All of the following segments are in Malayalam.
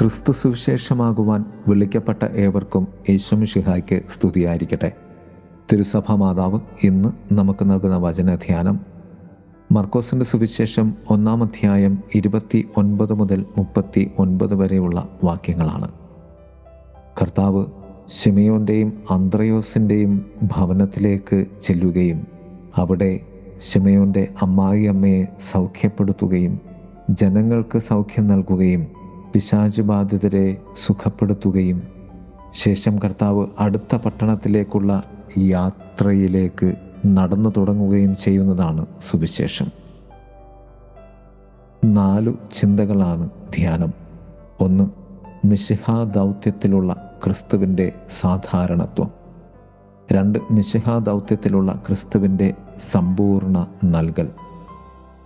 ക്രിസ്തു സുവിശേഷമാകുവാൻ വിളിക്കപ്പെട്ട ഏവർക്കും യേശുമിഷിഹായ്ക്ക് സ്തുതിയായിരിക്കട്ടെ. തിരുസഭ മാതാവ് ഇന്ന് നമുക്ക് നൽകുന്ന വചനധ്യാനം മർക്കോസിന്റെ സുവിശേഷം ഒന്നാം അധ്യായം ഇരുപത്തി ഒൻപത് മുതൽ മുപ്പത്തി ഒൻപത് വരെയുള്ള വാക്യങ്ങളാണ്. കർത്താവ് ഷിമയോന്റെയും അന്ത്രയോസിന്റെയും ഭവനത്തിലേക്ക് ചെല്ലുകയും അവിടെ ഷിമയോന്റെ അമ്മായിയമ്മയെ സൗഖ്യപ്പെടുത്തുകയും ജനങ്ങൾക്ക് സൗഖ്യം നൽകുകയും പിശാചുബാധിതരെ സുഖപ്പെടുത്തുകയും ശേഷം കർത്താവ് അടുത്ത പട്ടണത്തിലേക്കുള്ള യാത്രയിലേക്ക് നടന്നു തുടങ്ങുകയും ചെയ്യുന്നതാണ് സുവിശേഷം. നാലു ചിന്തകളാണ് ധ്യാനം. ഒന്ന് മിശിഹാ ദൗത്യത്തിലുള്ള ക്രിസ്തുവിന്റെ സാധാരണത്വം. രണ്ട് മിശിഹാ ദൗത്യത്തിലുള്ള ക്രിസ്തുവിന്റെ സമ്പൂർണ നൽകൽ.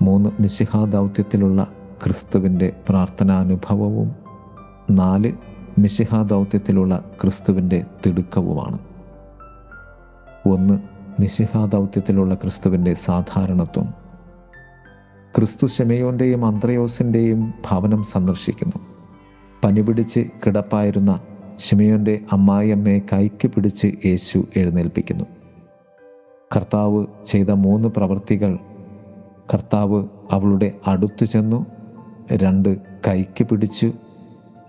മൂന്ന് മിശിഹാ ദൗത്യത്തിലുള്ള ക്രിസ്തുവിന്റെ പ്രാർത്ഥനാനുഭവവും നാല് മിശിഹാ ദൗത്യത്തിലുള്ള ക്രിസ്തുവിന്റെ തിടുക്കവുമാണ്. ഒന്ന് മിശിഹാ ദൗത്യത്തിലുള്ള ക്രിസ്തുവിന്റെ സാധാരണത്വം. ക്രിസ്തു ശമയോന്റെയും അന്ത്രയോസിന്റെയും ഭവനം സന്ദർശിക്കുന്നു. പനിപിടിച്ച് കിടപ്പായിരുന്ന ഷിമയോന്റെ അമ്മായിയമ്മയെ കൈക്ക് പിടിച്ച് യേശു എഴുന്നേൽപ്പിക്കുന്നു. കർത്താവ് ചെയ്ത മൂന്ന് പ്രവൃത്തികൾ കർത്താവ് അവളുടെ അടുത്തു ചെന്നു രണ്ട് കൈക്ക് പിടിച്ചു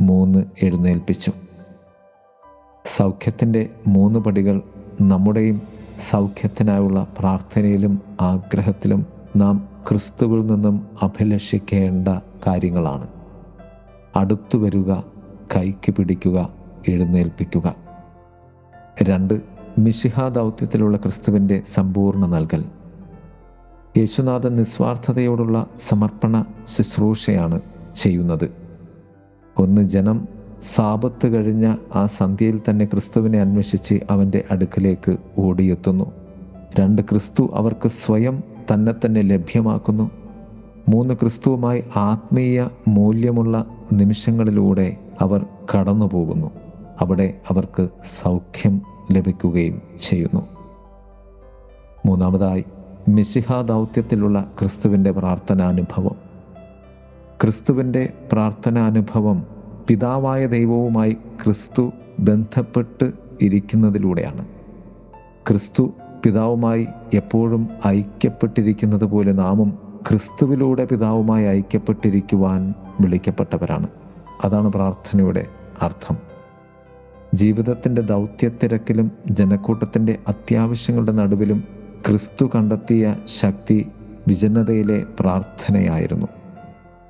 മൂന്ന് എഴുന്നേൽപ്പിച്ചു. സൗഖ്യത്തിന്റെ മൂന്ന് പടികൾ നമ്മുടെയും സൗഖ്യത്തിനായുള്ള പ്രാർത്ഥനയിലും ആഗ്രഹത്തിലും നാം ക്രിസ്തുവിൽ നിന്നും അഭിലഷിക്കേണ്ട കാര്യങ്ങളാണ്. അടുത്തു വരിക കൈക്ക് പിടിക്കുക എഴുന്നേൽപ്പിക്കുക. രണ്ട് മിശിഹാ ദൗത്യത്തിലുള്ള ക്രിസ്തുവിന്റെ സമ്പൂർണ നൽകൽ. യേശുനാഥൻ നിസ്വാർത്ഥതയോടുള്ള സമർപ്പണ ശുശ്രൂഷയാണ് ചെയ്യുന്നത്. ഒന്ന് ജനം സാപത്ത് കഴിഞ്ഞ ആ സന്ധ്യയിൽ തന്നെ ക്രിസ്തുവിനെ അന്വേഷിച്ച് അവന്റെ അടുക്കിലേക്ക് ഓടിയെത്തുന്നു. രണ്ട് ക്രിസ്തു അവർക്ക് സ്വയം തന്നെ തന്നെ ലഭ്യമാക്കുന്നു. മൂന്ന് ക്രിസ്തുവുമായി ആത്മീയ മൂല്യമുള്ള നിമിഷങ്ങളിലൂടെ അവർ കടന്നു പോകുന്നു അവിടെ അവർക്ക് സൗഖ്യം ലഭിക്കുകയും ചെയ്യുന്നു. മൂന്നാമതായി മിശിഹ ദൗത്യത്തിലുള്ള ക്രിസ്തുവിന്റെ പ്രാർത്ഥനാനുഭവം. ക്രിസ്തുവിന്റെ പ്രാർത്ഥനാനുഭവം പിതാവായ ദൈവവുമായി ക്രിസ്തു ബന്ധപ്പെട്ട് ഇരിക്കുന്നതിലൂടെയാണ്. ക്രിസ്തു പിതാവുമായി എപ്പോഴും ഐക്യപ്പെട്ടിരിക്കുന്നത് പോലെ നാമും ക്രിസ്തുവിലൂടെ പിതാവുമായി ഐക്യപ്പെട്ടിരിക്കുവാൻ വിളിക്കപ്പെട്ടവരാണ്. അതാണ് പ്രാർത്ഥനയുടെ അർത്ഥം. ജീവിതത്തിന്റെ ദൗത്യത്തിരക്കിലും ജനക്കൂട്ടത്തിന്റെ അത്യാവശ്യങ്ങളുടെ നടുവിലും ക്രിസ്തു കണ്ടെത്തിയ ശക്തി വിജനതയിലെ പ്രാർത്ഥനയായിരുന്നു.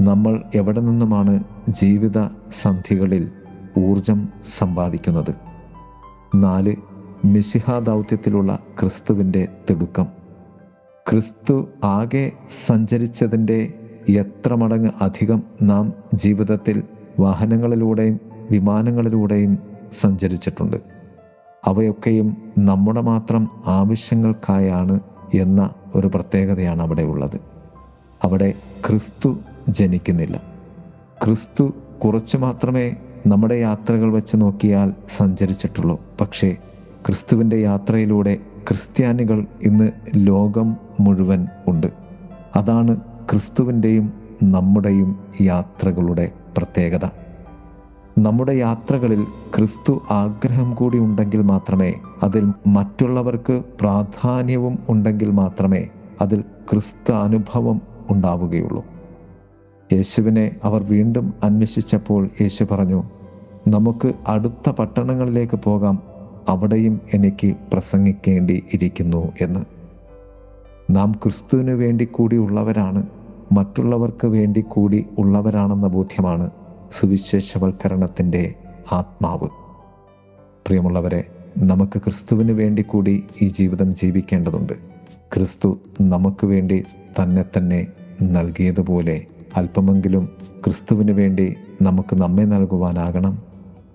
നമ്മൾ എവിടെ നിന്നുമാണ് ജീവിത സന്ധികളിൽ ഊർജം സമ്പാദിക്കുന്നത്? നാല് മിശിഹ ദൗത്യത്തിലുള്ള ക്രിസ്തുവിന്റെ തിടുക്കം. ക്രിസ്തു ആകെ സഞ്ചരിച്ചതിന്റെ എത്ര മടങ്ങ് അധികം നാം ജീവിതത്തിൽ വാഹനങ്ങളിലൂടെയും വിമാനങ്ങളിലൂടെയും സഞ്ചരിച്ചിട്ടുണ്ട്. അവയൊക്കെയും നമ്മുടെ മാത്രം ആവശ്യങ്ങൾക്കായാണ് എന്ന ഒരു പ്രത്യേകതയാണ് അവിടെ ഉള്ളത്. അവിടെ ക്രിസ്തു ജനിക്കുന്നില്ല. ക്രിസ്തു കുറച്ചു മാത്രമേ നമ്മുടെ യാത്രകൾ വെച്ച് നോക്കിയാൽ സഞ്ചരിച്ചിട്ടുള്ളൂ. പക്ഷേ ക്രിസ്തുവിന്റെ യാത്രയിലൂടെ ക്രിസ്ത്യാനികൾ ഇന്ന് ലോകം മുഴുവൻ ഉണ്ട്. അതാണ് ക്രിസ്തുവിന്റെയും നമ്മുടെയും യാത്രകളുടെ പ്രത്യേകത. നമ്മുടെ യാത്രകളിൽ ക്രിസ്തു ആഗ്രഹം കൂടി ഉണ്ടെങ്കിൽ മാത്രമേ അതിൽ മറ്റുള്ളവർക്ക് പ്രാധാന്യവും ഉണ്ടെങ്കിൽ മാത്രമേ അതിൽ ക്രിസ്തു അനുഭവം ഉണ്ടാവുകയുള്ളൂ. യേശുവിനെ അവർ വീണ്ടും അന്വേഷിച്ചപ്പോൾ യേശു പറഞ്ഞു നമുക്ക് അടുത്ത പട്ടണങ്ങളിലേക്ക് പോകാം അവിടെയും എനിക്ക് പ്രസംഗിക്കേണ്ടി ഇരിക്കുന്നു എന്ന്. നാം ക്രിസ്തുവിന് വേണ്ടി കൂടി ഉള്ളവരാണ് മറ്റുള്ളവർക്ക് വേണ്ടി കൂടി ഉള്ളവരാണെന്ന ബോധ്യമാണ്. സുവിശേഷവൽക്കരണത്തിന്റെ ആത്മാവ്. പ്രിയമുള്ളവരെ നമുക്ക് ക്രിസ്തുവിന് വേണ്ടി കൂടി ഈ ജീവിതം ജീവിക്കേണ്ടതുണ്ട്. ക്രിസ്തു നമുക്ക് വേണ്ടി തന്നെ തന്നെ നൽകിയതുപോലെ അല്പമെങ്കിലും ക്രിസ്തുവിന് വേണ്ടി നമുക്ക് നമ്മെ നൽകുവാനാകണം.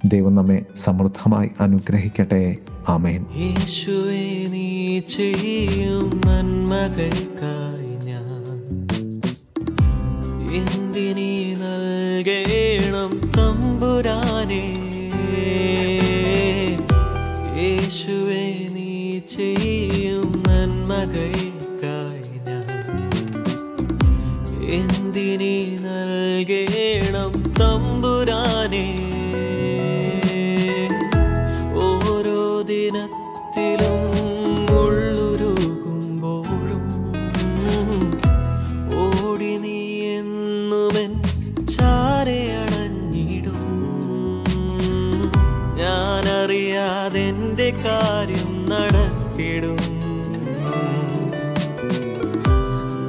ദൈവം നമ്മെ സമൃദ്ധമായി അനുഗ്രഹിക്കട്ടെ. ആമേൻ. നന്മകൾക്കായി ഞാൻ എന്തിനീ നൽകേണം ചെയ്യും നന്മകൾക്കായി ഞാൻ എന്തിനീ നൽകേണം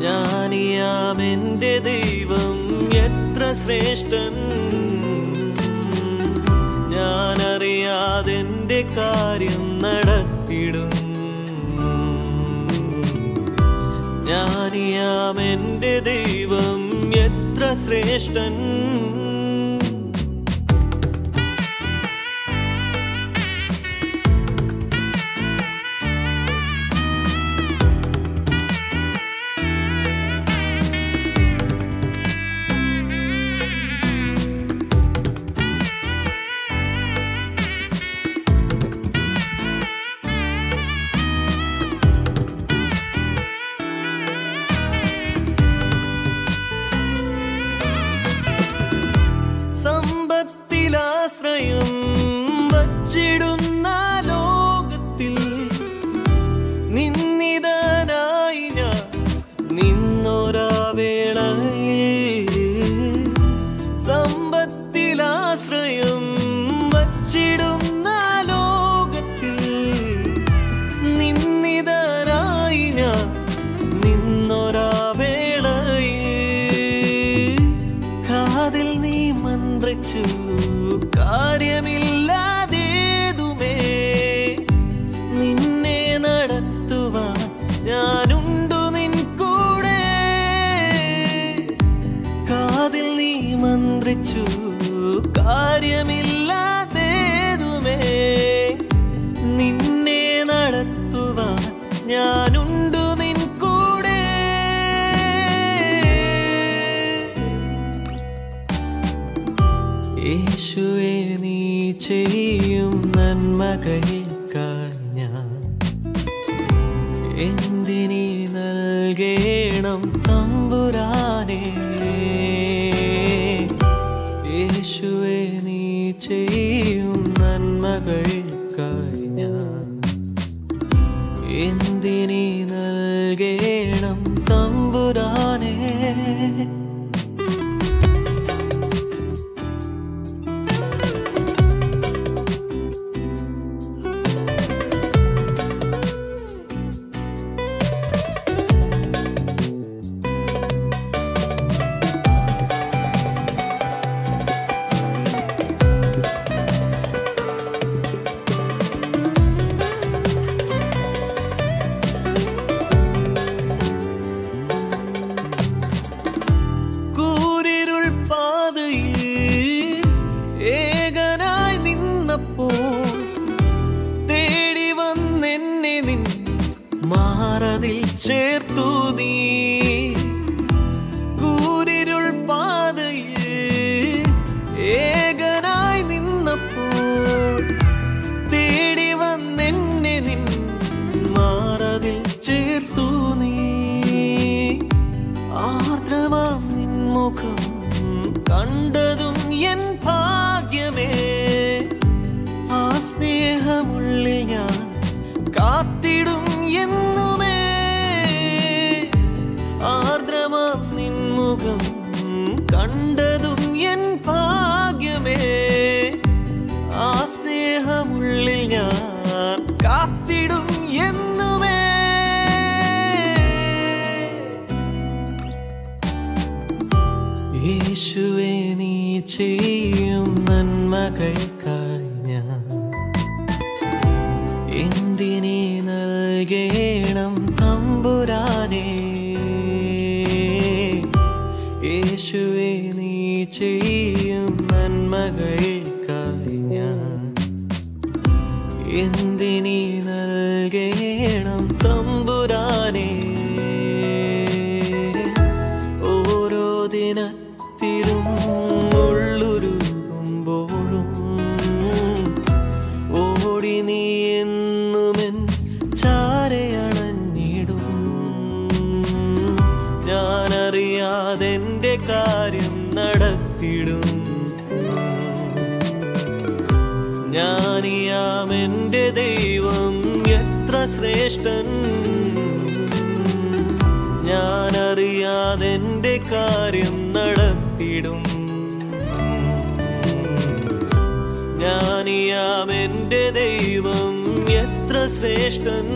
ഞാനിയാം എന്റെ ദൈവം എത്ര ശ്രേഷ്ഠൻ. ഞാനറിയാതെന്റെ കാര്യം നടത്തിടും. ഞാനിയാം എന്റെ ദൈവം എത്ര ശ്രേഷ്ഠൻ. estranho. മന്ത്രിച്ചു കാര്യമില്ലാതേതുമേ നിന്നെ നടത്തുവാൻ ഞാനുണ്ടു നിൻ കൂടെ യേശുവെ നീ ചെയ്യും നന്മകൾക്കായി ഞാൻ. ചെയ്യും നന്മകൾക്കായി ഞാൻ എന്തിനീ കാത്തിടും എന്നുമേ. ആർദ്രമാം നിൻമുഖം കണ്ടതും എൻ ഭാഗ്യമേ. ആ സ്നേഹമുള്ളിൽ ഞാൻ കാത്തിടും എന്നുമേ. യേശുവേ നീ ചെയ്യും നന്മകൾക്കായി ഞാൻ നന്മകൾക്കായി ഞാൻ എന്തിനീ ദൈവം എത്ര ശ്രേഷ്ഠൻ? ഞാനറിയാതെന്റെ കാര്യം നടത്തിടും. ഞാനിയാമെന്റെ ദൈവം എത്ര ശ്രേഷ്ഠൻ?